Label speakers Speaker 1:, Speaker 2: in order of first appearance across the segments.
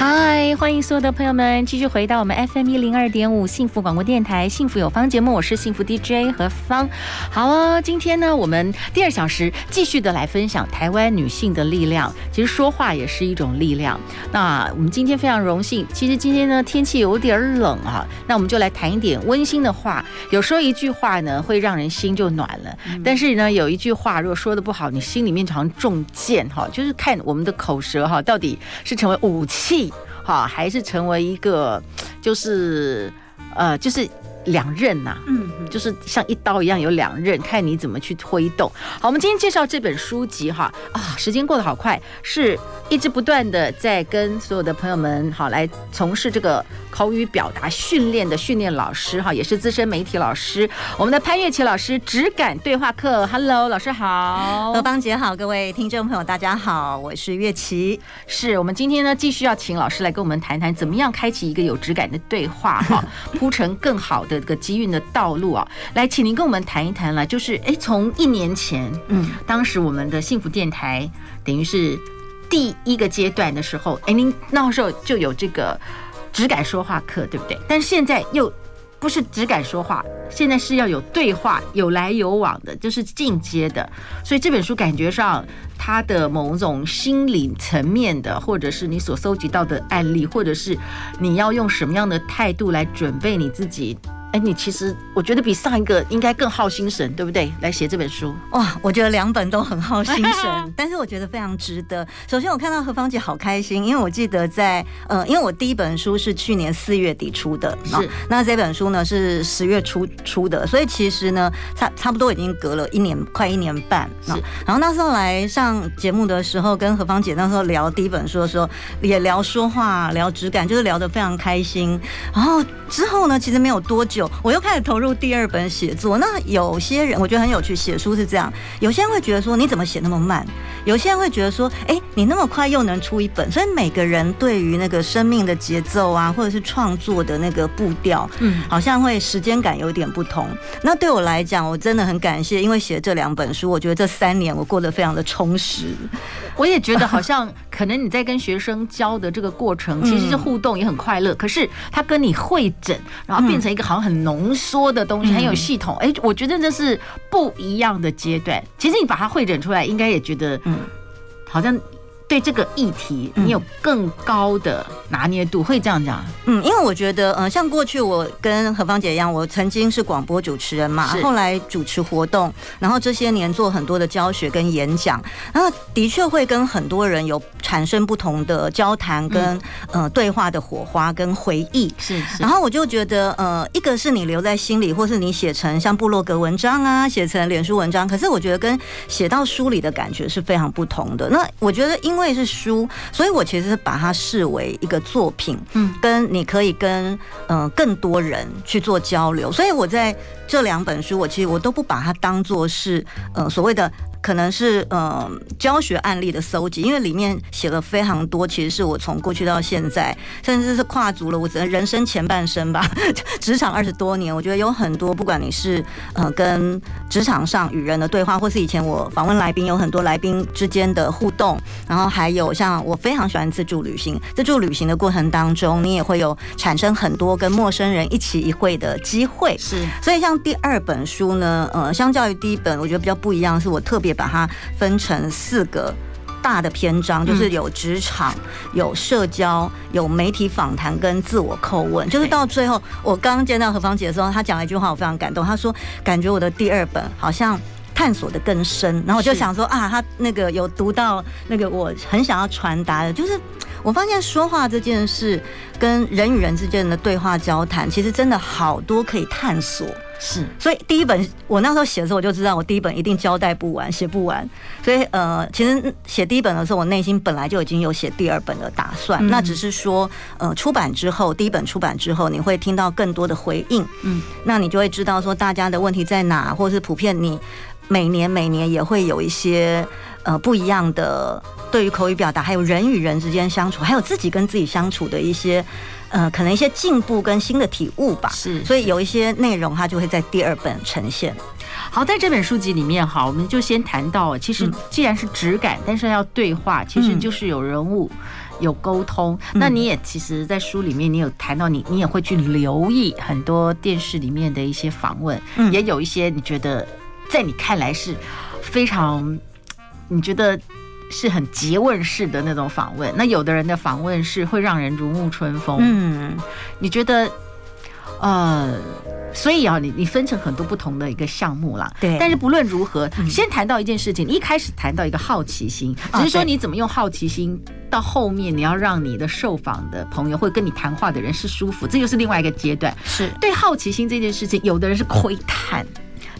Speaker 1: 嗨，欢迎所有的朋友们继续回到我们 FM 一零二点五幸福广播电台幸福有方节目，我是幸福 DJ 何芳。好哦，今天呢，我们第二小时继续的来分享台湾女性的力量。其实说话也是一种力量。那我们今天非常荣幸，其实今天呢天气有点冷啊，那我们就来谈一点温馨的话。有时候一句话呢会让人心就暖了，但是呢有一句话如果说的不好，你心里面常中箭哈，就是看我们的口舌哈，到底是成为武器。好，还是成为一个，就是，呃，就是两刃呐，嗯，就是像一刀一样有两刃，看你怎么去推动。好，我们今天介绍这本书籍哈，啊，时间过得好快，是一直不断的在跟所有的朋友们好来从事这个。口语表达训练的训练老师哈，也是资深媒体老师，我们的潘月琪老师，质感对话课，Hello，老师好，
Speaker 2: 何芳姐好，各位听众朋友大家好，我是月琪，
Speaker 1: 是我们今天呢继续要请老师来跟我们谈谈，怎么样开启一个有质感的对话哈，铺成更好的这个机运的道路啊，来，请您跟我们谈一谈了，就是哎，从一年前，嗯，当时我们的幸福电台等于是第一个阶段的时候，哎，您那时候就有这个。只敢说话课，对不对？但是现在又不是只敢说话，现在是要有对话，有来有往的，就是进阶的。所以这本书感觉上，它的某种心理层面的，或者是你所搜集到的案例，或者是你要用什么样的态度来准备你自己。哎，你其实我觉得比上一个应该更耗心神，对不对？来写这本书
Speaker 2: 哇，我觉得两本都很耗心神，但是我觉得非常值得。首先，我看到何芳姐好开心，因为我记得在呃，因为我第一本书是去年四月底出的，是那这本书呢是十月初出的，所以其实呢差差不多已经隔了一年，快一年半。是，然后那时候来上节目的时候，跟何芳姐那时候聊第一本书的时候，也聊说话，聊质感，就是聊得非常开心。然后之后呢，其实没有多久。我又开始投入第二本写作。那有些人我觉得很有趣，写书是这样，有些人会觉得说你怎么写那么慢？有些人会觉得说，哎，你那么快又能出一本？所以每个人对于那个生命的节奏啊，或者是创作的那个步调，嗯，好像会时间感有点不同。那对我来讲，我真的很感谢，因为写这两本书，我觉得这三年我过得非常的充实。
Speaker 1: 我也觉得好像可能你在跟学生教的这个过程，其实是互动也很快乐。可是他跟你会诊，然后变成一个好像很。浓缩的东西很有系统，哎，我觉得这是不一样的阶段。其实你把它汇整出来，应该也觉得，嗯，好像。对这个议题，你有更高的拿捏度，会这样讲？
Speaker 2: 嗯，因为我觉得，呃，像过去我跟何芳姐一样，我曾经是广播主持人嘛，后来主持活动，然后这些年做很多的教学跟演讲，然后的确会跟很多人有产生不同的交谈跟呃对话的火花跟回忆。是，然后我就觉得，呃，一个是你留在心里，或是你写成像部落格文章啊，写成脸书文章，可是我觉得跟写到书里的感觉是非常不同的。那我觉得，因为因为是书，所以我其实是把它视为一个作品，嗯，跟你可以跟嗯、呃、更多人去做交流，所以我在这两本书，我其实我都不把它当做是呃所谓的。可能是呃教学案例的搜集，因为里面写了非常多，其实是我从过去到现在，甚至是跨足了我整个人生前半生吧，职场二十多年，我觉得有很多，不管你是呃跟职场上与人的对话，或是以前我访问来宾，有很多来宾之间的互动，然后还有像我非常喜欢自助旅行，自助旅行的过程当中，你也会有产生很多跟陌生人一起一会的机会，是，所以像第二本书呢，呃，相较于第一本，我觉得比较不一样，是我特别。把它分成四个大的篇章，就是有职场、有社交、有媒体访谈跟自我叩问。就是到最后，我刚刚见到何芳姐的时候，她讲了一句话，我非常感动。她说：“感觉我的第二本好像探索的更深。”然后我就想说啊，她那个有读到那个我很想要传达的，就是我发现说话这件事跟人与人之间的对话交谈，其实真的好多可以探索。是，所以第一本我那时候写的时候，我就知道我第一本一定交代不完，写不完。所以呃，其实写第一本的时候，我内心本来就已经有写第二本的打算，嗯、那只是说呃，出版之后，第一本出版之后，你会听到更多的回应，嗯，那你就会知道说大家的问题在哪，或者是普遍你每年每年也会有一些。呃，不一样的对于口语表达，还有人与人之间相处，还有自己跟自己相处的一些，呃，可能一些进步跟新的体悟吧。是，所以有一些内容它就会在第二本呈现。
Speaker 1: 好，在这本书籍里面，哈，我们就先谈到，其实既然是质感，但是要对话，其实就是有人物，有沟通。那你也其实，在书里面，你有谈到你，你也会去留意很多电视里面的一些访问，也有一些你觉得在你看来是非常。你觉得是很诘问式的那种访问，那有的人的访问是会让人如沐春风。嗯，你觉得，呃，所以啊，你你分成很多不同的一个项目啦。对。但是不论如何，先谈到一件事情，你一开始谈到一个好奇心，只是说你怎么用好奇心到后面，你要让你的受访的朋友或跟你谈话的人是舒服，这又是另外一个阶段。是对好奇心这件事情，有的人是窥探，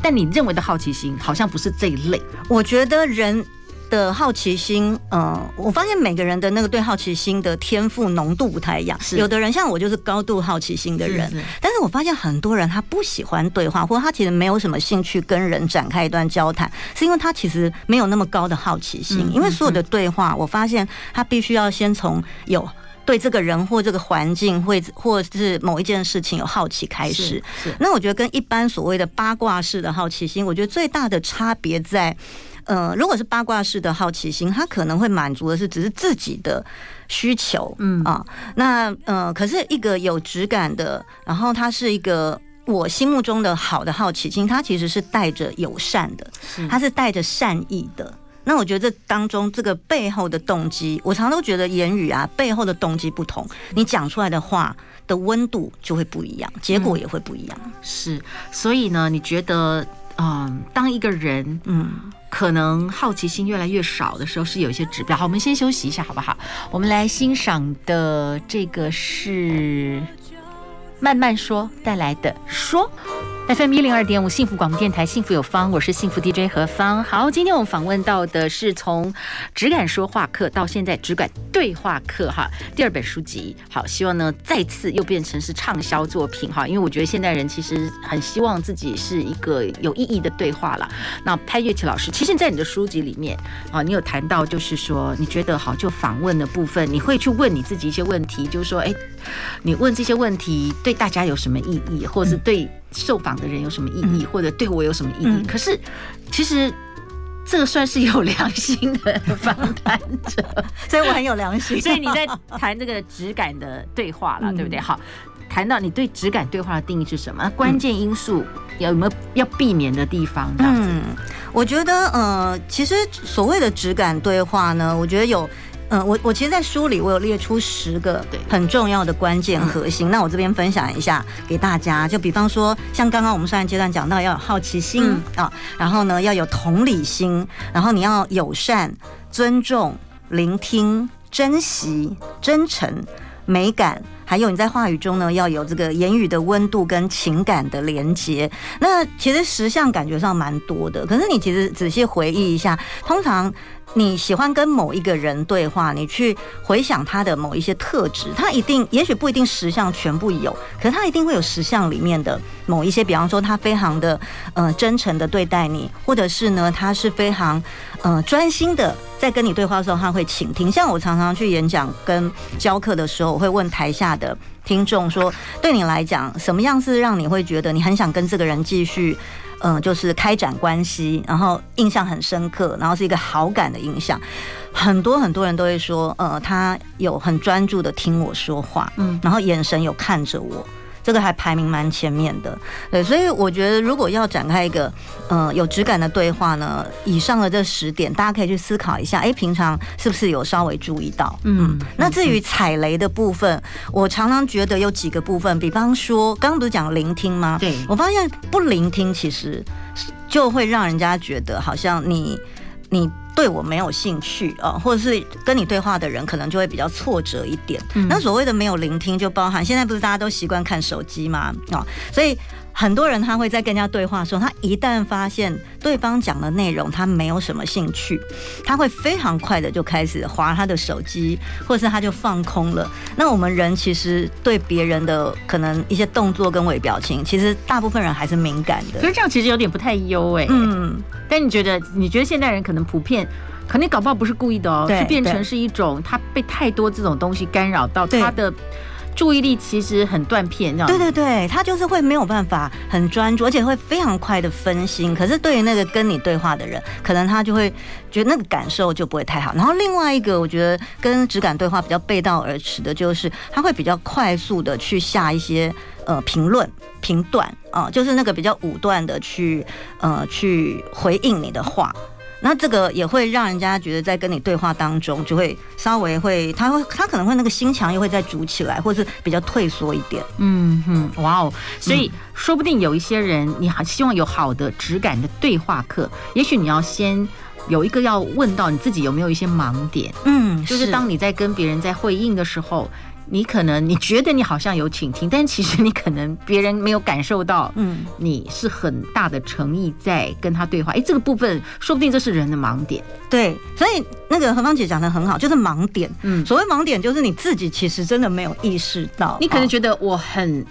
Speaker 1: 但你认为的好奇心好像不是这一类。
Speaker 2: 我觉得人。的好奇心，嗯，我发现每个人的那个对好奇心的天赋浓度不太一样。是，有的人像我就是高度好奇心的人，是是，但是我发现很多人他不喜欢对话，或者他其实没有什么兴趣跟人展开一段交谈，是因为他其实没有那么高的好奇心。因为所有的对话，我发现他必须要先从有对这个人或这个环境，或或是某一件事情有好奇开始。那我觉得跟一般所谓的八卦式的好奇心，我觉得最大的差别在。呃，如果是八卦式的好奇心，他可能会满足的是只是自己的需求，嗯啊，那呃，可是一个有质感的，然后它是一个我心目中的好的好奇心，它其实是带着友善的，它是带着善意的。那我觉得这当中这个背后的动机，我常常都觉得言语啊背后的动机不同，你讲出来的话的温度就会不一样，结果也会不一样。嗯、
Speaker 1: 是，所以呢，你觉得？嗯，当一个人嗯，可能好奇心越来越少的时候，是有一些指标。好，我们先休息一下，好不好？我们来欣赏的这个是慢慢说带来的说。FM 一零二点五幸福广播电台，幸福有方，我是幸福 DJ 何方。好，今天我们访问到的是从只敢说话课到现在只敢对话课哈，第二本书籍。好，希望呢再次又变成是畅销作品哈，因为我觉得现代人其实很希望自己是一个有意义的对话了。那潘月琪老师，其实在你的书籍里面啊，你有谈到就是说，你觉得好就访问的部分，你会去问你自己一些问题，就是说，哎，你问这些问题对大家有什么意义，或者是对。受访的人有什么意义，或者对我有什么意义？嗯、可是，其实这个算是有良心的访谈者，
Speaker 2: 所以我很有良心。
Speaker 1: 所以你在谈这个质感的对话了，嗯、对不对？好，谈到你对质感对话的定义是什么？关键因素有没有要避免的地方？这样子，
Speaker 2: 嗯，我觉得，呃，其实所谓的质感对话呢，我觉得有。嗯，我我其实，在书里我有列出十个很重要的关键核心，那我这边分享一下给大家。就比方说，像刚刚我们上一阶段讲到，要有好奇心啊，然后呢，要有同理心，然后你要友善、尊重、聆听、珍惜、真诚、美感。还有你在话语中呢，要有这个言语的温度跟情感的连接。那其实十项感觉上蛮多的，可是你其实仔细回忆一下，通常你喜欢跟某一个人对话，你去回想他的某一些特质，他一定也许不一定十项全部有，可是他一定会有十项里面的某一些，比方说他非常的呃真诚的对待你，或者是呢他是非常呃专心的。在跟你对话的时候，他会倾听。像我常常去演讲跟教课的时候，我会问台下的听众说：“对你来讲，什么样是让你会觉得你很想跟这个人继续，嗯、呃，就是开展关系，然后印象很深刻，然后是一个好感的印象？”很多很多人都会说：“呃，他有很专注的听我说话，嗯，然后眼神有看着我。”这个还排名蛮前面的，对，所以我觉得如果要展开一个呃有质感的对话呢，以上的这十点，大家可以去思考一下，哎，平常是不是有稍微注意到？嗯，那至于踩雷的部分，我常常觉得有几个部分，比方说刚刚不是讲聆听吗？对，我发现不聆听其实就会让人家觉得好像你你。对我没有兴趣啊，或者是跟你对话的人可能就会比较挫折一点。嗯、那所谓的没有聆听，就包含现在不是大家都习惯看手机吗？啊，所以很多人他会在跟人家对话的时候，他一旦发现对方讲的内容他没有什么兴趣，他会非常快的就开始划他的手机，或者是他就放空了。那我们人其实对别人的可能一些动作跟微表情，其实大部分人还是敏感的。
Speaker 1: 可是这样其实有点不太优哎。嗯，但你觉得？你觉得现代人可能普遍，可能搞不好不是故意的哦，是变成是一种他被太多这种东西干扰到他的。注意力其实很断片，这样。
Speaker 2: 对对对，他就是会没有办法很专注，而且会非常快的分心。可是对于那个跟你对话的人，可能他就会觉得那个感受就不会太好。然后另外一个，我觉得跟质感对话比较背道而驰的，就是他会比较快速的去下一些呃评论评断啊，就是那个比较武断的去呃去回应你的话。那这个也会让人家觉得在跟你对话当中，就会稍微会，他会他可能会那个心墙又会再筑起来，或是比较退缩一点。
Speaker 1: 嗯哼，哇哦，所以说不定有一些人，你还希望有好的质感的对话课，也许你要先有一个要问到你自己有没有一些盲点。嗯，就是当你在跟别人在回应的时候。你可能你觉得你好像有倾听，但其实你可能别人没有感受到，嗯，你是很大的诚意在跟他对话。哎，这个部分说不定这是人的盲点。
Speaker 2: 对，所以那个何芳姐讲的很好，就是盲点。嗯，所谓盲点就是你自己其实真的没有意识到，
Speaker 1: 你可能觉得我很。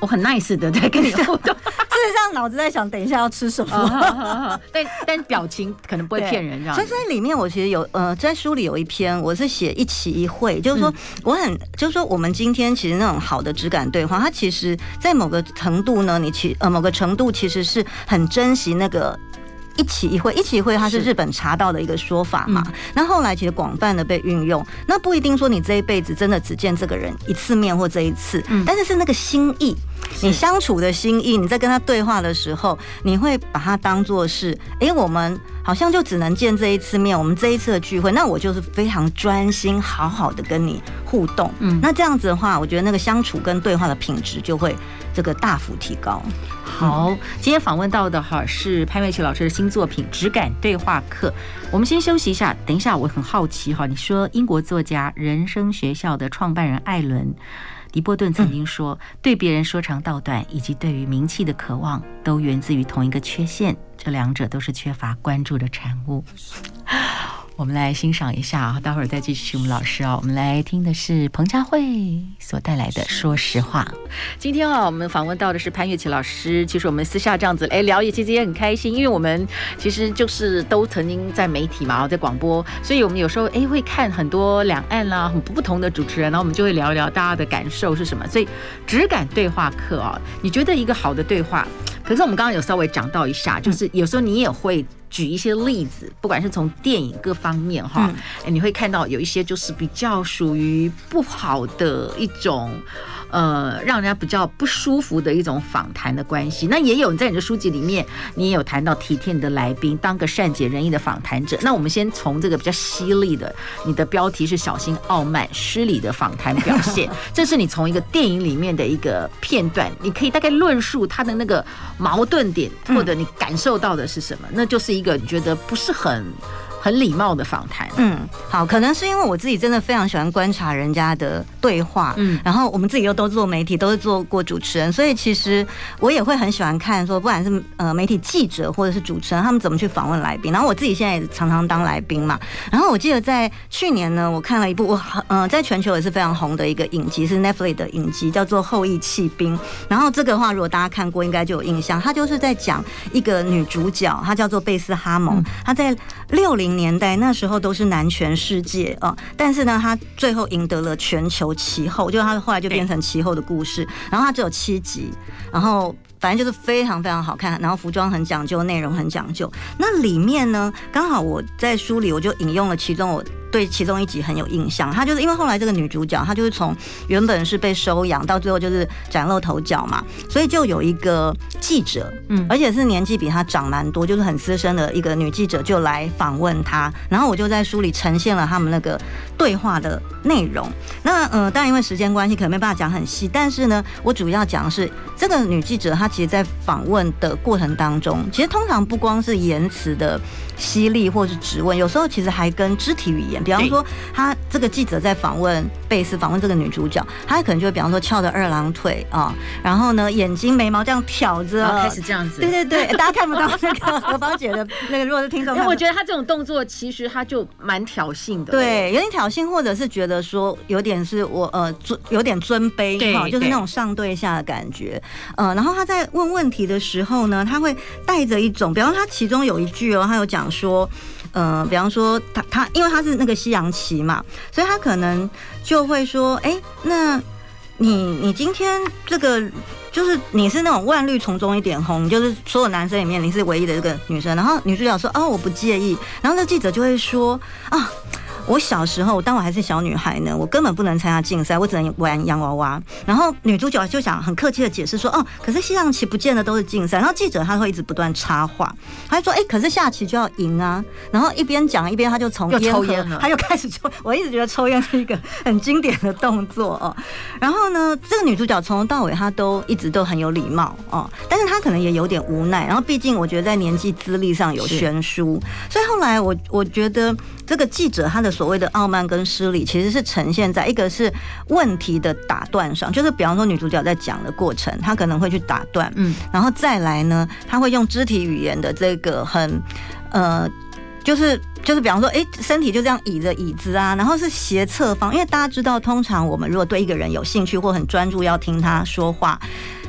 Speaker 1: 我很 nice 的在跟你互动，事
Speaker 2: 实上脑子在想等一下要吃什么，
Speaker 1: 但但表情可能不会骗人这样。
Speaker 2: 所以所以里面我其实有呃在书里有一篇我是写一期一会，就是说我很就是说我们今天其实那种好的质感对话，它其实在某个程度呢，你其呃某个程度其实是很珍惜那个。一起一会，一起一会，它是日本茶道的一个说法嘛。那、嗯、后来其实广泛的被运用，那不一定说你这一辈子真的只见这个人一次面或这一次，嗯、但是是那个心意，你相处的心意，你在跟他对话的时候，你会把它当做是，哎，我们好像就只能见这一次面，我们这一次的聚会，那我就是非常专心，好好的跟你互动。嗯，那这样子的话，我觉得那个相处跟对话的品质就会这个大幅提高。
Speaker 1: 好，今天访问到的哈是潘瑞琪老师的新作品《质感对话课》。我们先休息一下，等一下我很好奇哈，你说英国作家人生学校的创办人艾伦·狄波顿曾经说，对别人说长道短，以及对于名气的渴望，都源自于同一个缺陷，这两者都是缺乏关注的产物。我们来欣赏一下啊，待会儿再继续我们老师啊。我们来听的是彭佳慧所带来的《说实话》。今天啊，我们访问到的是潘月琪老师。其实我们私下这样子哎聊，也其实也很开心，因为我们其实就是都曾经在媒体嘛，在广播，所以我们有时候哎会看很多两岸啦，很不同的主持人，然后我们就会聊一聊大家的感受是什么。所以质感对话课啊，你觉得一个好的对话？可是我们刚刚有稍微讲到一下，就是有时候你也会。举一些例子，不管是从电影各方面哈，哎，你会看到有一些就是比较属于不好的一种。呃，让人家比较不舒服的一种访谈的关系。那也有你在你的书籍里面，你也有谈到体贴你的来宾，当个善解人意的访谈者。那我们先从这个比较犀利的，你的标题是“小心傲慢失礼的访谈表现”，这是你从一个电影里面的一个片段，你可以大概论述他的那个矛盾点，或者你感受到的是什么？那就是一个你觉得不是很。很礼貌的访谈，
Speaker 2: 嗯，好，可能是因为我自己真的非常喜欢观察人家的对话，嗯，然后我们自己又都做媒体，都是做过主持人，所以其实我也会很喜欢看说，不管是呃媒体记者或者是主持人，他们怎么去访问来宾。然后我自己现在也常常当来宾嘛。然后我记得在去年呢，我看了一部我呃在全球也是非常红的一个影集，是 Netflix 的影集，叫做《后裔弃兵》。然后这个话如果大家看过，应该就有印象，他就是在讲一个女主角，她叫做贝斯哈蒙，她在六零。年代那时候都是男权世界啊，但是呢，他最后赢得了全球其后，就他后来就变成其后的故事，然后他只有七集，然后。反正就是非常非常好看，然后服装很讲究，内容很讲究。那里面呢，刚好我在书里我就引用了其中，我对其中一集很有印象。她就是因为后来这个女主角，她就是从原本是被收养，到最后就是崭露头角嘛，所以就有一个记者，嗯，而且是年纪比她长蛮多，就是很资深的一个女记者，就来访问她。然后我就在书里呈现了他们那个对话的内容。那呃，当然因为时间关系，可能没办法讲很细，但是呢，我主要讲的是这个女记者她。其实，在访问的过程当中，其实通常不光是言辞的犀利或是质问，有时候其实还跟肢体语言比方说，他这个记者在访问贝斯，访问这个女主角，他可能就会比方说翘着二郎腿啊，然后呢，眼睛眉毛这样挑着，
Speaker 1: 开始这样子。
Speaker 2: 对对对，大家看不到那个何芳姐的那个，如果是听众，
Speaker 1: 因为我觉得他这种动作其实他就蛮挑衅的，
Speaker 2: 对，有点挑衅，或者是觉得说有点是我呃尊有点尊卑哈，就是那种上对下的感觉。呃，然后他在问问题的时候呢，他会带着一种，比方他其中有一句哦，他有讲说。呃，比方说他他，因为他是那个西洋棋嘛，所以他可能就会说，哎、那你你今天这个就是你是那种万绿丛中一点红，就是所有男生里面你是唯一的这个女生，然后女主角说，哦，我不介意，然后那记者就会说，啊。我小时候，当我还是小女孩呢，我根本不能参加竞赛，我只能玩洋娃娃。然后女主角就想很客气的解释说：“哦，可是西洋棋不见得都是竞赛。”然后记者他会一直不断插话，他就说：“哎、欸，可是下棋就要赢啊！”然后一边讲一边他就从
Speaker 1: 又抽烟了，
Speaker 2: 他又开始抽。我一直觉得抽烟是一个很经典的动作哦。然后呢，这个女主角从头到尾她都一直都很有礼貌哦，但是她可能也有点无奈。然后毕竟我觉得在年纪资历上有悬殊，所以后来我我觉得。这个记者他的所谓的傲慢跟失礼，其实是呈现在一个是问题的打断上，就是比方说女主角在讲的过程，她可能会去打断，嗯，然后再来呢，她会用肢体语言的这个很，呃，就是就是比方说，哎，身体就这样倚着椅子啊，然后是斜侧方，因为大家知道，通常我们如果对一个人有兴趣或很专注要听他说话。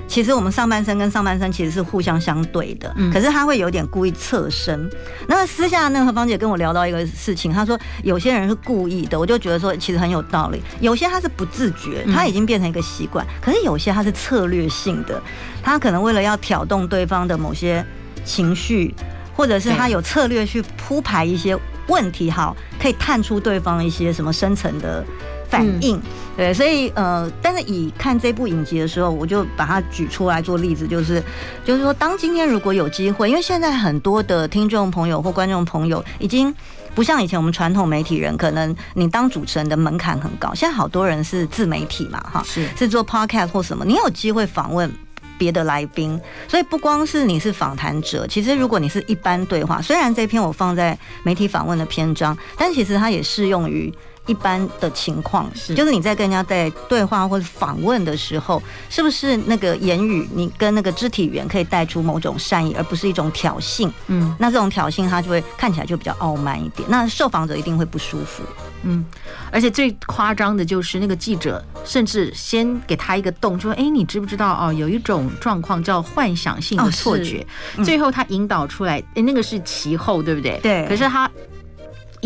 Speaker 2: 其实我们上半身跟上半身其实是互相相对的，嗯，可是他会有点故意侧身。那私下那个何芳姐跟我聊到一个事情，她说有些人是故意的，我就觉得说其实很有道理。有些他是不自觉，他已经变成一个习惯，可是有些他是策略性的，他可能为了要挑动对方的某些情绪，或者是他有策略去铺排一些问题，好，可以探出对方一些什么深层的。反应，对，所以呃，但是以看这部影集的时候，我就把它举出来做例子，就是，就是说，当今天如果有机会，因为现在很多的听众朋友或观众朋友已经不像以前我们传统媒体人，可能你当主持人的门槛很高，现在好多人是自媒体嘛，哈，是是做 podcast 或什么，你有机会访问别的来宾，所以不光是你是访谈者，其实如果你是一般对话，虽然这篇我放在媒体访问的篇章，但其实它也适用于。一般的情况是，就是你在跟人家在对话或者访问的时候，是不是那个言语，你跟那个肢体语言可以带出某种善意，而不是一种挑衅？嗯，那这种挑衅，他就会看起来就比较傲慢一点，那受访者一定会不舒服。
Speaker 1: 嗯，而且最夸张的就是那个记者，甚至先给他一个洞，说：“哎，你知不知道哦？有一种状况叫幻想性的错觉。哦”最后他引导出来，哎，那个是其后，对不对？
Speaker 2: 对。
Speaker 1: 可是他。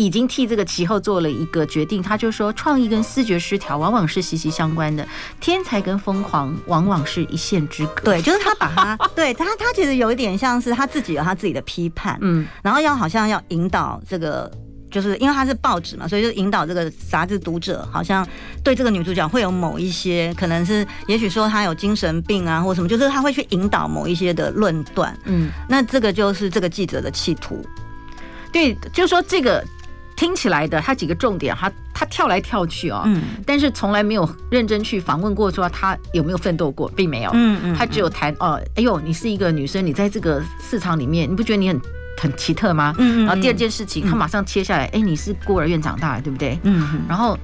Speaker 1: 已经替这个其后做了一个决定，他就说，创意跟视觉失调往往是息息相关的，天才跟疯狂往往是一线之隔。
Speaker 2: 对，就是他把他，对他，他其实有一点像是他自己有他自己的批判，嗯，然后要好像要引导这个，就是因为他是报纸嘛，所以就引导这个杂志读者，好像对这个女主角会有某一些，可能是也许说她有精神病啊，或什么，就是他会去引导某一些的论断，嗯，那这个就是这个记者的企图。
Speaker 1: 对，就是说这个。听起来的他几个重点，他他跳来跳去哦，嗯，但是从来没有认真去访问过，说他有没有奋斗过，并没有，嗯嗯，他只有谈哦，哎呦，你是一个女生，你在这个市场里面，你不觉得你很很奇特吗？嗯嗯，然后第二件事情，他马上切下来，哎，你是孤儿院长大的，对不对？嗯，然后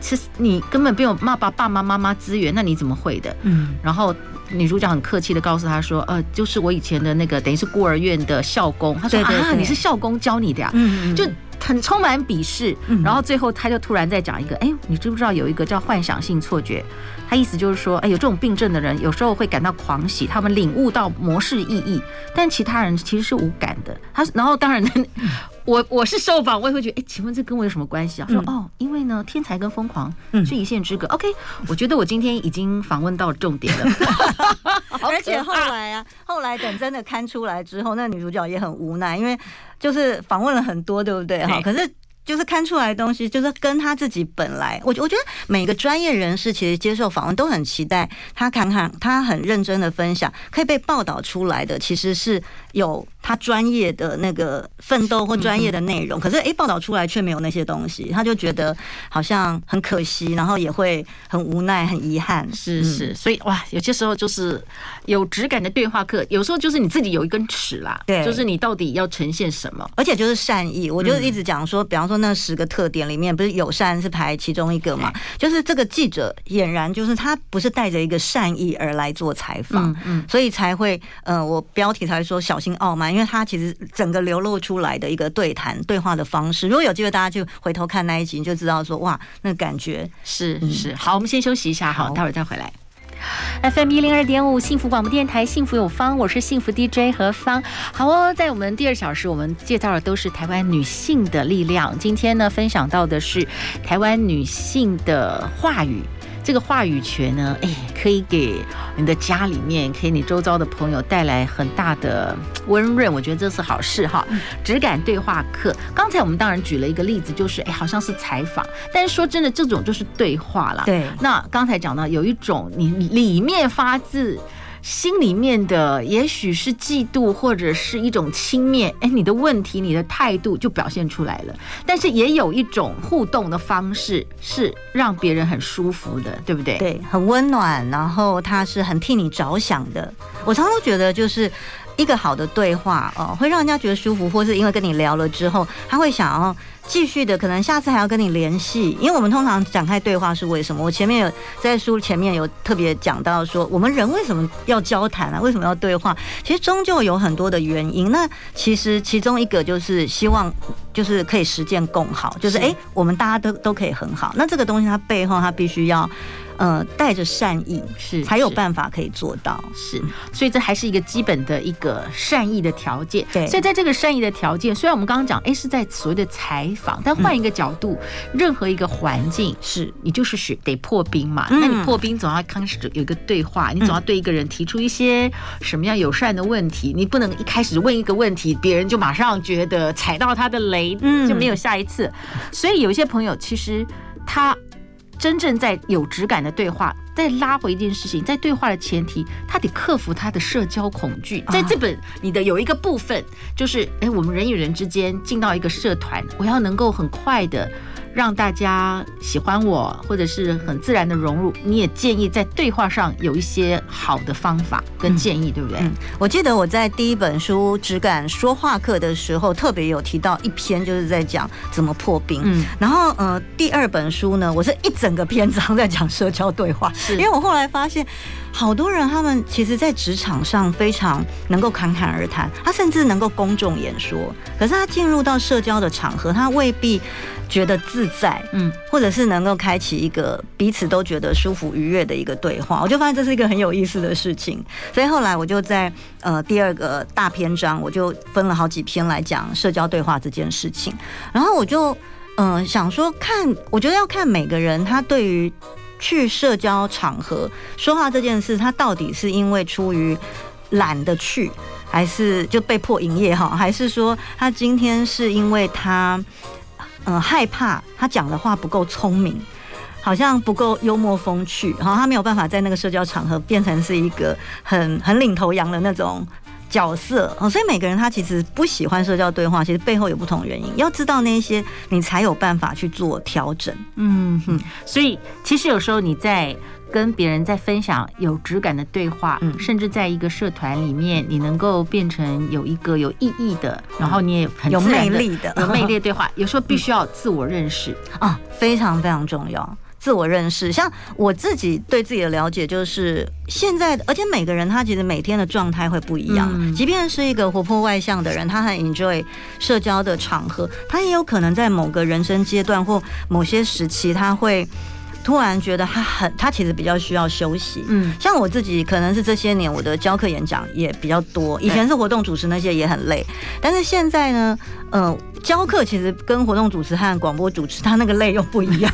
Speaker 1: 其实你根本没有爸爸爸妈妈妈资源，那你怎么会的？嗯，然后女主角很客气的告诉他说，呃，就是我以前的那个等于是孤儿院的校工，他说啊，你是校工教你的呀？嗯嗯，就。很充满鄙视，然后最后他就突然在讲一个，哎，你知不知道有一个叫幻想性错觉？他意思就是说，哎，有这种病症的人有时候会感到狂喜，他们领悟到模式意义，但其他人其实是无感的。他然后当然，我我是受访，我也会觉得，哎，请问这跟我有什么关系啊？说哦，因为呢，天才跟疯狂是一线之隔。OK，我觉得我今天已经访问到重点了，
Speaker 2: 而且后来啊，后来等真的刊出来之后，那女主角也很无奈，因为。就是访问了很多，对不对？哈，可是就是看出来的东西，就是跟他自己本来，我我觉得每个专业人士其实接受访问都很期待他看看他很认真的分享，可以被报道出来的，其实是有他专业的那个奋斗或专业的内容，可是哎，报道出来却没有那些东西，他就觉得好像很可惜，然后也会很无奈、很遗憾。
Speaker 1: 是是，所以哇，有些时候就是有质感的对话课，有时候就是你自己有一根尺啦，对，就是你到底要呈现什么，
Speaker 2: 而且就是善意。我就一直讲说，比方说那十个特点里面，不是友善是排其中一个嘛？就是这个记者俨然就是他不是带着一个善意而来做采访，嗯，所以才会，呃，我标题才会说小心傲慢，因为他其实整个流露出来的一个对谈对话的方式，如果有机会大家就回头看那一集，你就知道说哇，那感觉
Speaker 1: 是是。好，我们先休息一下，好，待会儿再回来。FM 一零二点五幸福广播电台，幸福有方，我是幸福 DJ 何芳。好哦，在我们第二小时，我们介绍的都是台湾女性的力量。今天呢，分享到的是台湾女性的话语。这个话语权呢，哎，可以给你的家里面，可以你周遭的朋友带来很大的温润，我觉得这是好事哈。质感对话课，刚才我们当然举了一个例子，就是哎，好像是采访，但是说真的，这种就是对话了。
Speaker 2: 对，
Speaker 1: 那刚才讲到有一种你里面发自。心里面的也许是嫉妒，或者是一种轻蔑，哎，你的问题、你的态度就表现出来了。但是也有一种互动的方式，是让别人很舒服的，对不对？
Speaker 2: 对，很温暖，然后他是很替你着想的。我常常觉得，就是一个好的对话哦，会让人家觉得舒服，或是因为跟你聊了之后，他会想要。继续的，可能下次还要跟你联系，因为我们通常展开对话是为什么？我前面有在书前面有特别讲到说，我们人为什么要交谈啊？为什么要对话？其实终究有很多的原因。那其实其中一个就是希望，就是可以实践共好，就是哎，我们大家都都可以很好。那这个东西它背后它必须要。呃，带着善意是才有办法可以做到，
Speaker 1: 是，所以这还是一个基本的一个善意的条件。
Speaker 2: 对，
Speaker 1: 所以在这个善意的条件，虽然我们刚刚讲，哎，是在所谓的采访，但换一个角度，任何一个环境是你就是学得破冰嘛。那你破冰总要开始有一个对话，你总要对一个人提出一些什么样友善的问题，你不能一开始问一个问题，别人就马上觉得踩到他的雷，就没有下一次。所以有一些朋友其实他。真正在有质感的对话，再拉回一件事情，在对话的前提，他得克服他的社交恐惧。在这本你的有一个部分，就是哎，我们人与人之间进到一个社团，我要能够很快的。让大家喜欢我，或者是很自然的融入。你也建议在对话上有一些好的方法跟建议，嗯、对不对？嗯，
Speaker 2: 我记得我在第一本书《只敢说话课》的时候，特别有提到一篇，就是在讲怎么破冰。嗯，然后呃，第二本书呢，我是一整个篇章在讲社交对话，是因为我后来发现，好多人他们其实，在职场上非常能够侃侃而谈，他甚至能够公众演说，可是他进入到社交的场合，他未必。觉得自在，嗯，或者是能够开启一个彼此都觉得舒服愉悦的一个对话，我就发现这是一个很有意思的事情。所以后来我就在呃第二个大篇章，我就分了好几篇来讲社交对话这件事情。然后我就嗯、呃、想说，看，我觉得要看每个人他对于去社交场合说话这件事，他到底是因为出于懒得去，还是就被迫营业哈，还是说他今天是因为他。嗯，害怕他讲的话不够聪明，好像不够幽默风趣，然后他没有办法在那个社交场合变成是一个很很领头羊的那种角色。哦，所以每个人他其实不喜欢社交对话，其实背后有不同原因。要知道那些，你才有办法去做调整。
Speaker 1: 嗯哼，所以其实有时候你在。跟别人在分享有质感的对话，嗯，甚至在一个社团里面，你能够变成有一个有意义的，然后你也很
Speaker 2: 有魅力的、
Speaker 1: 有魅力的对话。有时候必须要自我认识
Speaker 2: 啊，非常非常重要。自我认识，像我自己对自己的了解，就是现在，而且每个人他其实每天的状态会不一样。即便是一个活泼外向的人，他很 enjoy 社交的场合，他也有可能在某个人生阶段或某些时期，他会。突然觉得他很，他其实比较需要休息。嗯，像我自己，可能是这些年我的教课演讲也比较多。以前是活动主持那些也很累，但是现在呢，呃，教课其实跟活动主持和广播主持，他那个累又不一样。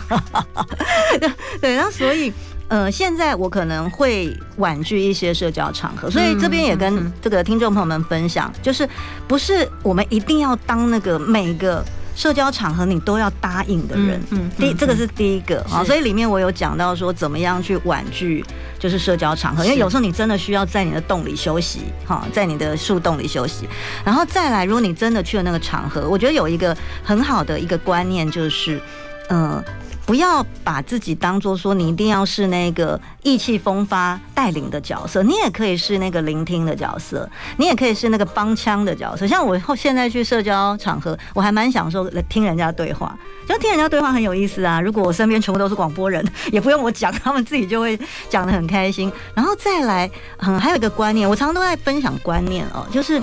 Speaker 2: 对，那所以，呃，现在我可能会婉拒一些社交场合，所以这边也跟这个听众朋友们分享，就是不是我们一定要当那个每个。社交场合你都要答应的人。嗯，第这个是第一个啊，所以里面我有讲到说怎么样去婉拒就是社交场合，因为有时候你真的需要在你的洞里休息，哈，在你的树洞里休息。然后再来，如果你真的去了那个场合，我觉得有一个很好的一个观念就是，嗯。不要把自己当做说你一定要是那个意气风发带领的角色，你也可以是那个聆听的角色，你也可以是那个帮腔的角色。像我后现在去社交场合，我还蛮享受听人家对话，就听人家对话很有意思啊。如果我身边全部都是广播人，也不用我讲，他们自己就会讲得很开心。然后再来，嗯，还有一个观念，我常常都在分享观念哦，就是，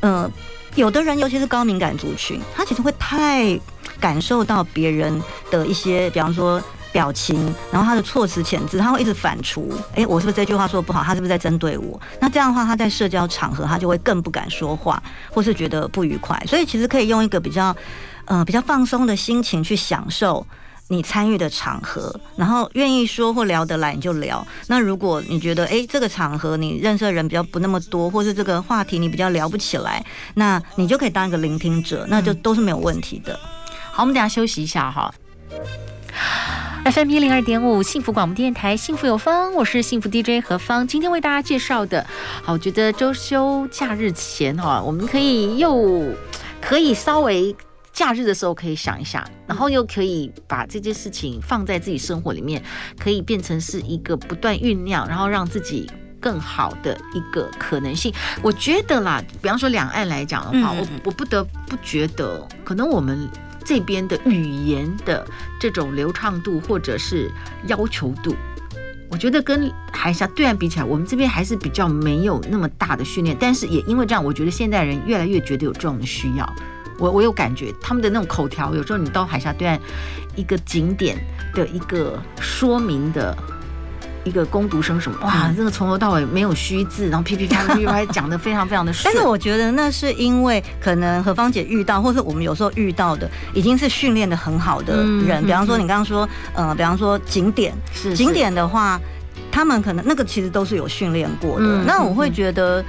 Speaker 2: 嗯，有的人尤其是高敏感族群，他其实会太。感受到别人的一些，比方说表情，然后他的措辞遣字，他会一直反刍。哎，我是不是这句话说的不好？他是不是在针对我？那这样的话，他在社交场合，他就会更不敢说话，或是觉得不愉快。所以其实可以用一个比较，呃，比较放松的心情去享受你参与的场合，然后愿意说或聊得来你就聊。那如果你觉得，哎，这个场合你认识的人比较不那么多，或是这个话题你比较聊不起来，那你就可以当一个聆听者，那就都是没有问题的。
Speaker 1: 好，我们等下休息一下哈。FM 一零二点五，幸福广播电台，幸福有方，我是幸福 DJ 何芳。今天为大家介绍的，好，我觉得周休假日前哈，我们可以又可以稍微假日的时候可以想一下，然后又可以把这件事情放在自己生活里面，可以变成是一个不断酝酿，然后让自己更好的一个可能性。我觉得啦，比方说两岸来讲的话，我我不得不觉得，可能我们。这边的语言的这种流畅度或者是要求度，我觉得跟海峡对岸比起来，我们这边还是比较没有那么大的训练。但是也因为这样，我觉得现代人越来越觉得有这种需要。我我有感觉，他们的那种口条，有时候你到海峡对岸一个景点的一个说明的。一个攻读生什么哇，这个从头到尾没有虚字，然后噼噼啪噼噼啪讲的非常非常的顺。
Speaker 2: 但是我觉得那是因为可能何芳姐遇到，或是我们有时候遇到的，已经是训练的很好的人。比方说你刚刚说，呃，比方说景点，是景点的话，他们可能那个其实都是有训练过的。那我会觉得。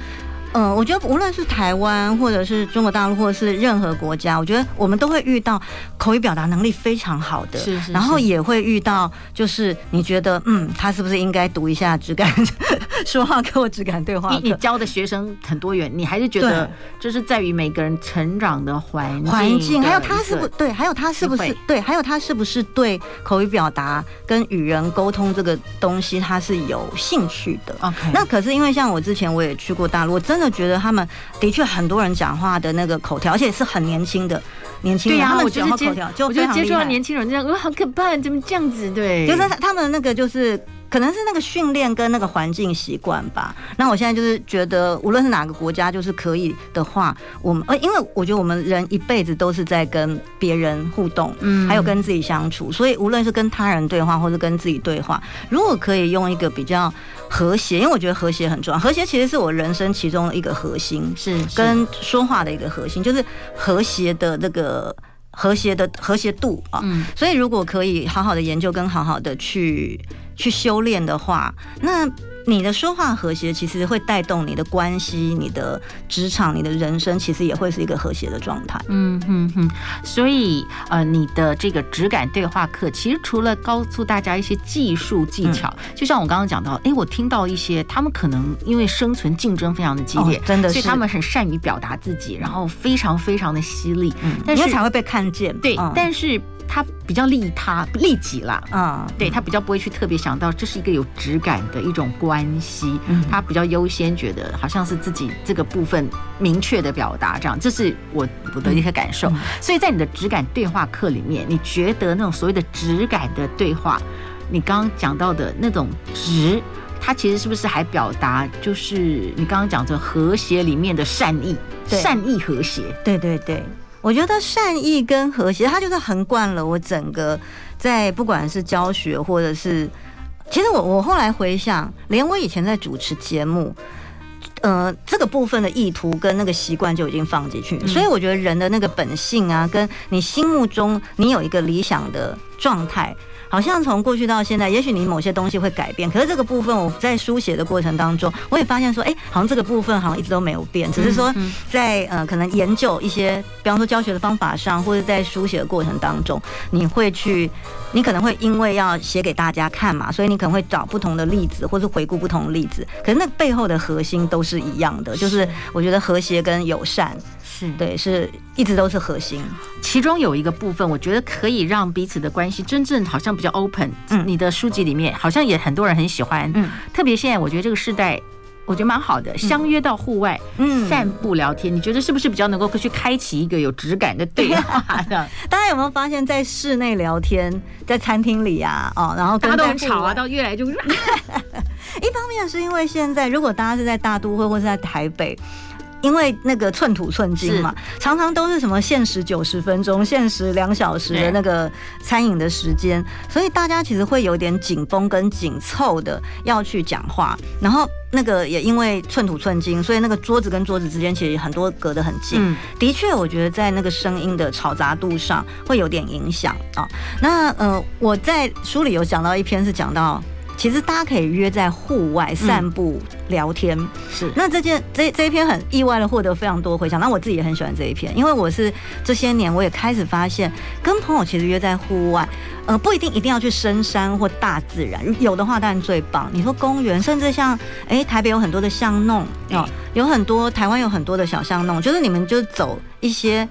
Speaker 2: 嗯，我觉得无论是台湾，或者是中国大陆，或者是任何国家，我觉得我们都会遇到口语表达能力非常好的，是是是，然后也会遇到，就是你觉得，嗯，他是不是应该读一下质感 说话课或质感对话课？
Speaker 1: 你你教的学生很多元，你还是觉得就是在于每个人成长的环境，
Speaker 2: 环境，还有他是不是对，还有他是不是对，还有他是不是对口语表达跟与人沟通这个东西他是有兴趣的？OK，那可是因为像我之前我也去过大陆，我真。真的觉得他们的确很多人讲话的那个口条，而且是很年轻的年轻人。对呀、啊，他们讲话口条就。我觉得接触到年轻人这样，哇，好可怕，怎么这样子？对，就是他们那个就是。可能是那个训练跟那个环境习惯吧。那我现在就是觉得，无论是哪个国家，就是可以的话，我们呃，因为我觉得我们人一辈子都是在跟别人互动，嗯，还有跟自己相处，所以无论是跟他人对话，或者跟自己对话，如果可以用一个比较和谐，因为我觉得和谐很重要，和谐其实是我人生其中的一个核心，是跟说话的一个核心，就是和谐的那个。和谐的和谐度啊，嗯，所以如果可以好好的研究跟好好的去去修炼的话，那。你的说话和谐，其实会带动你的关系、你的职场、你的人生，其实也会是一个和谐的状态。
Speaker 1: 嗯哼哼，所以呃，你的这个质感对话课，其实除了告诉大家一些技术技巧，嗯、就像我刚刚讲到，哎、欸，我听到一些他们可能因为生存竞争非常的激烈，哦、真的是，所以他们很善于表达自己，然后非常非常的犀利，嗯，但是
Speaker 2: 才会被看见。
Speaker 1: 对，嗯、但是。他比较利他利己啦，
Speaker 2: 啊，
Speaker 1: 对，他比较不会去特别想到这是一个有质感的一种关系，他比较优先觉得好像是自己这个部分明确的表达这样，这是我我的一些感受。所以在你的质感对话课里面，你觉得那种所谓的质感的对话，你刚刚讲到的那种质，它其实是不是还表达就是你刚刚讲的和谐里面的善意，善意和谐？
Speaker 2: 对对对。我觉得善意跟和谐，它就是横贯了我整个在不管是教学或者是，其实我我后来回想，连我以前在主持节目，呃，这个部分的意图跟那个习惯就已经放进去。所以我觉得人的那个本性啊，跟你心目中你有一个理想的状态，好像从过去到现在，也许你某些东西会改变，可是这个部分我在书写的过程当中，我也发现说，哎，好像这个部分好像一直都没有变，只是说在呃可能研究一些，比方说教学的方法上，或者在书写的过程当中，你会去，你可能会因为要写给大家看嘛，所以你可能会找不同的例子，或是回顾不同的例子，可是那背后的核心都是一样的，就是。我觉得和谐跟友善。是对，是一直都是核心。
Speaker 1: 其中有一个部分，我觉得可以让彼此的关系真正好像比较 open。嗯，你的书籍里面好像也很多人很喜欢。嗯，特别现在我觉得这个时代，我觉得蛮好的，相约到户外，嗯，散步聊天，你觉得是不是比较能够去开启一个有质感的对话的？
Speaker 2: 大家有没有发现，在室内聊天，在餐厅里啊，哦，然后
Speaker 1: 大家都很吵啊，到越来就 一
Speaker 2: 方面是因为现在，如果大家是在大都会或是在台北。因为那个寸土寸金嘛，常常都是什么限时九十分钟、限时两小时的那个餐饮的时间，所以大家其实会有点紧绷跟紧凑的要去讲话，然后那个也因为寸土寸金，所以那个桌子跟桌子之间其实很多隔得很近。嗯，的确，我觉得在那个声音的嘈杂度上会有点影响啊。那呃，我在书里有讲到一篇是讲到。其实大家可以约在户外散步聊天，嗯、是。那这件这这一篇很意外的获得非常多回响，那我自己也很喜欢这一篇，因为我是这些年我也开始发现，跟朋友其实约在户外，呃，不一定一定要去深山或大自然，有的话当然最棒。你说公园，甚至像哎台北有很多的巷弄，哦，有很多台湾有很多的小巷弄，就是你们就走一些。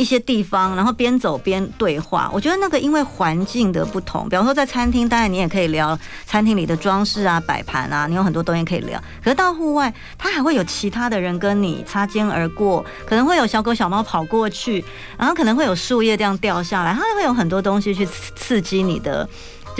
Speaker 2: 一些地方，然后边走边对话。我觉得那个因为环境的不同，比方说在餐厅，当然你也可以聊餐厅里的装饰啊、摆盘啊，你有很多东西可以聊。可是到户外，它还会有其他的人跟你擦肩而过，可能会有小狗小猫跑过去，然后可能会有树叶这样掉下来，它会有很多东西去刺激你的。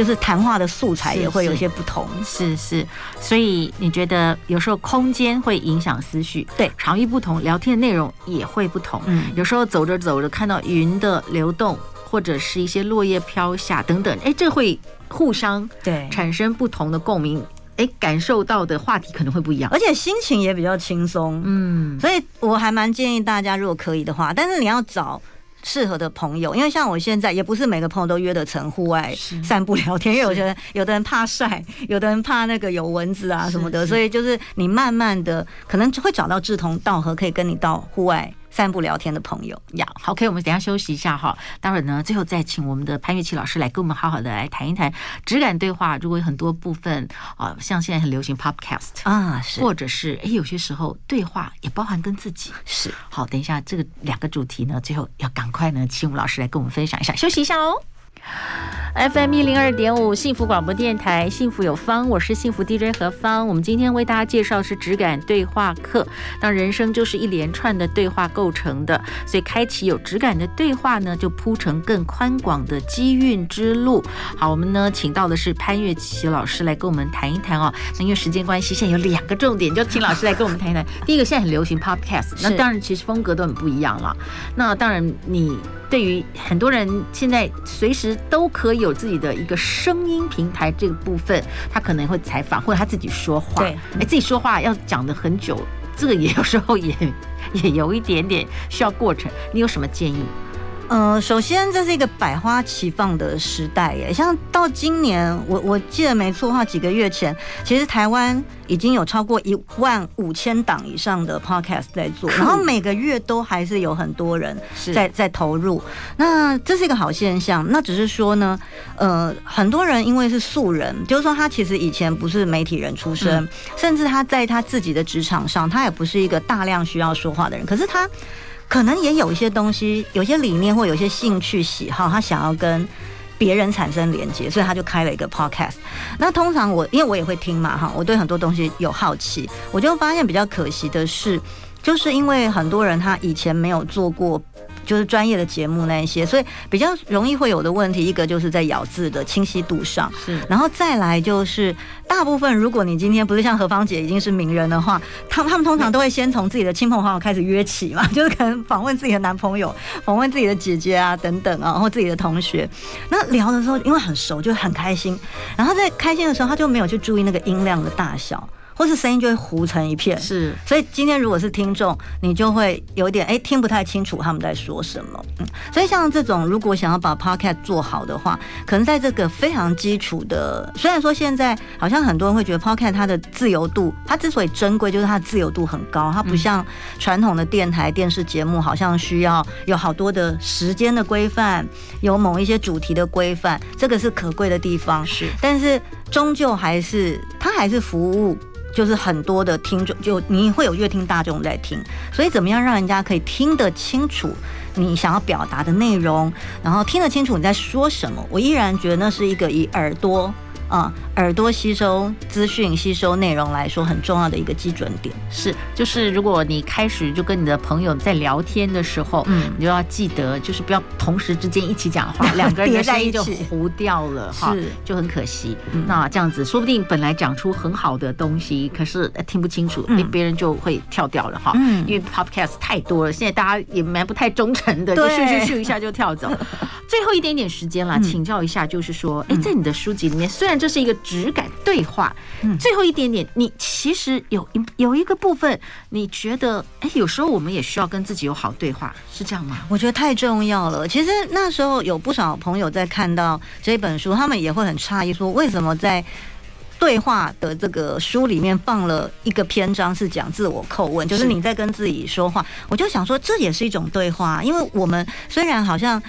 Speaker 2: 就是谈话的素材也会有些不同，
Speaker 1: 是是，是，所以你觉得有时候空间会影响思绪，对，场域不同，聊天的内容也会不同。嗯，有时候走着走着看到云的流动，或者是一些落叶飘下等等，哎，这会互相对。产生不同的共鸣，哎，感受到的话题可能会不一样，
Speaker 2: 而且心情也比较轻松。嗯，所以我还蛮建议大家，如果可以的话，但是你要找。适合的朋友，因为像我现在也不是每个朋友都约得成户外散步聊天，因为有些人有的人怕晒，有的人怕那个有蚊子啊什么的，所以就是你慢慢的可能就会找到志同道合，可以跟你到户外。散步聊天的朋友
Speaker 1: 呀，好，OK，我们等一下休息一下哈。待会儿呢，最后再请我们的潘月琪老师来跟我们好好的来谈一谈质感对话。如果有很多部分啊，像现在很流行 Podcast 啊，是，或者是哎，有些时候对话也包含跟自己是。好，等一下这个两个主题呢，最后要赶快呢，请我们老师来跟我们分享一下。休息一下哦。FM 一零二点五幸福广播电台，幸福有方，我是幸福 DJ 何芳。我们今天为大家介绍是质感对话课。当人生就是一连串的对话构成的，所以开启有质感的对话呢，就铺成更宽广的机运之路。好，我们呢请到的是潘月琪老师来跟我们谈一谈哦。那因为时间关系，现在有两个重点，就请老师来跟我们谈一谈。第一个，现在很流行 Podcast，那当然其实风格都很不一样了。那当然，你对于很多人现在随时都可以。有自己的一个声音平台，这个部分他可能会采访，或者他自己说话。对，哎，自己说话要讲的很久，这个也有时候也 也有一点点需要过程。你有什么建议？
Speaker 2: 呃，首先这是一个百花齐放的时代耶，像到今年，我我记得没错的话，几个月前，其实台湾已经有超过一万五千档以上的 podcast 在做，然后每个月都还是有很多人在在投入，那这是一个好现象。那只是说呢，呃，很多人因为是素人，就是说他其实以前不是媒体人出身，嗯、甚至他在他自己的职场上，他也不是一个大量需要说话的人，可是他。可能也有一些东西，有些理念或有些兴趣喜好，他想要跟别人产生连接，所以他就开了一个 podcast。那通常我因为我也会听嘛，哈，我对很多东西有好奇，我就发现比较可惜的是，就是因为很多人他以前没有做过。就是专业的节目那一些，所以比较容易会有的问题，一个就是在咬字的清晰度上，是，然后再来就是大部分，如果你今天不是像何芳姐已经是名人的话，他们他们通常都会先从自己的亲朋好友开始约起嘛，就是可能访问自己的男朋友，访问自己的姐姐啊等等啊，或自己的同学，那聊的时候因为很熟就很开心，然后在开心的时候他就没有去注意那个音量的大小。或是声音就会糊成一片。
Speaker 1: 是，
Speaker 2: 所以今天如果是听众，你就会有点哎、欸、听不太清楚他们在说什么。嗯，所以像这种如果想要把 podcast 做好的话，可能在这个非常基础的，虽然说现在好像很多人会觉得 podcast 它的自由度，它之所以珍贵，就是它的自由度很高，它不像传统的电台电视节目，好像需要有好多的时间的规范，有某一些主题的规范，这个是可贵的地方。
Speaker 1: 是，
Speaker 2: 但是终究还是它还是服务，就是很多的听众，就你会有乐听大众在听，所以怎么样让人家可以听得清楚你想要表达的内容，然后听得清楚你在说什么，我依然觉得那是一个以耳朵。啊，耳朵吸收资讯、吸收内容来说很重要的一个基准点
Speaker 1: 是，就是如果你开始就跟你的朋友在聊天的时候，嗯，你就要记得，就是不要同时之间一起讲话，两个人的声音就糊掉了，哈，就很可惜。那这样子，说不定本来讲出很好的东西，可是听不清楚，别别人就会跳掉了哈。嗯，因为 Podcast 太多了，现在大家也蛮不太忠诚的，就咻咻咻一下就跳走。最后一点点时间了，请教一下，就是说，哎，在你的书籍里面，虽然这是一个质感对话，最后一点点，你其实有有一个部分，你觉得，哎，有时候我们也需要跟自己有好对话，是这样吗？
Speaker 2: 我觉得太重要了。其实那时候有不少朋友在看到这本书，他们也会很诧异，说为什么在对话的这个书里面放了一个篇章是讲自我叩问，就是你在跟自己说话。我就想说，这也是一种对话，因为我们虽然好像。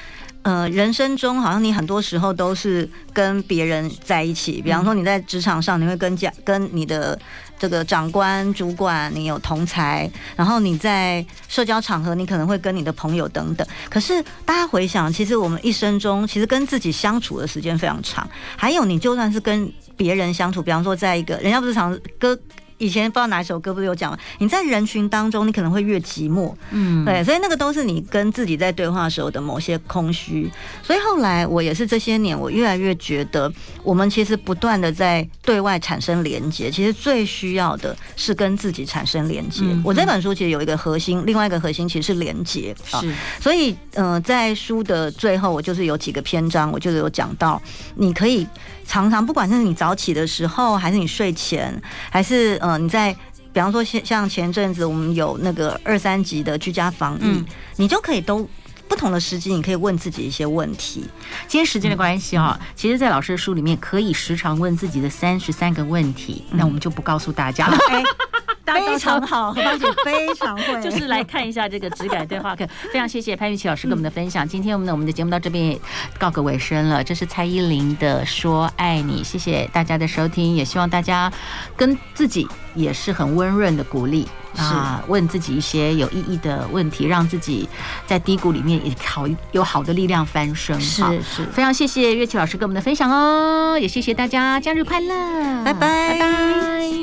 Speaker 2: 呃，人生中好像你很多时候都是跟别人在一起，比方说你在职场上，你会跟家跟你的这个长官、主管，你有同才，然后你在社交场合，你可能会跟你的朋友等等。可是大家回想，其实我们一生中其实跟自己相处的时间非常长，还有你就算是跟别人相处，比方说在一个人家不是常歌。以前不知道哪一首歌不是有讲，你在人群当中，你可能会越寂寞，嗯，对，所以那个都是你跟自己在对话时候的某些空虚。所以后来我也是这些年，我越来越觉得，我们其实不断的在对外产生连接，其实最需要的是跟自己产生连接。我这本书其实有一个核心，另外一个核心其实是连接，是。所以，嗯，在书的最后，我就是有几个篇章，我就是有讲到，你可以。常常不管是你早起的时候，还是你睡前，还是呃你在，比方说像像前阵子我们有那个二三级的居家防疫，嗯、你就可以都不同的时机，你可以问自己一些问题。
Speaker 1: 今天时间的关系啊，嗯、其实，在老师的书里面可以时常问自己的三十三个问题，那、嗯、我们就不告诉大家了。
Speaker 2: 非常好，何芳姐非常会，
Speaker 1: 就是来看一下这个质感对话课。非常谢谢潘玉琪老师跟我们的分享。今天我们的我们的节目到这边也告个尾声了。这是蔡依林的《说爱你》，谢谢大家的收听，也希望大家跟自己也是很温润的鼓励啊，问自己一些有意义的问题，让自己在低谷里面也好有好的力量翻身。
Speaker 2: 是是，
Speaker 1: 非常谢谢乐琪老师跟我们的分享哦，也谢谢大家，假日快乐，
Speaker 2: 拜拜。拜拜。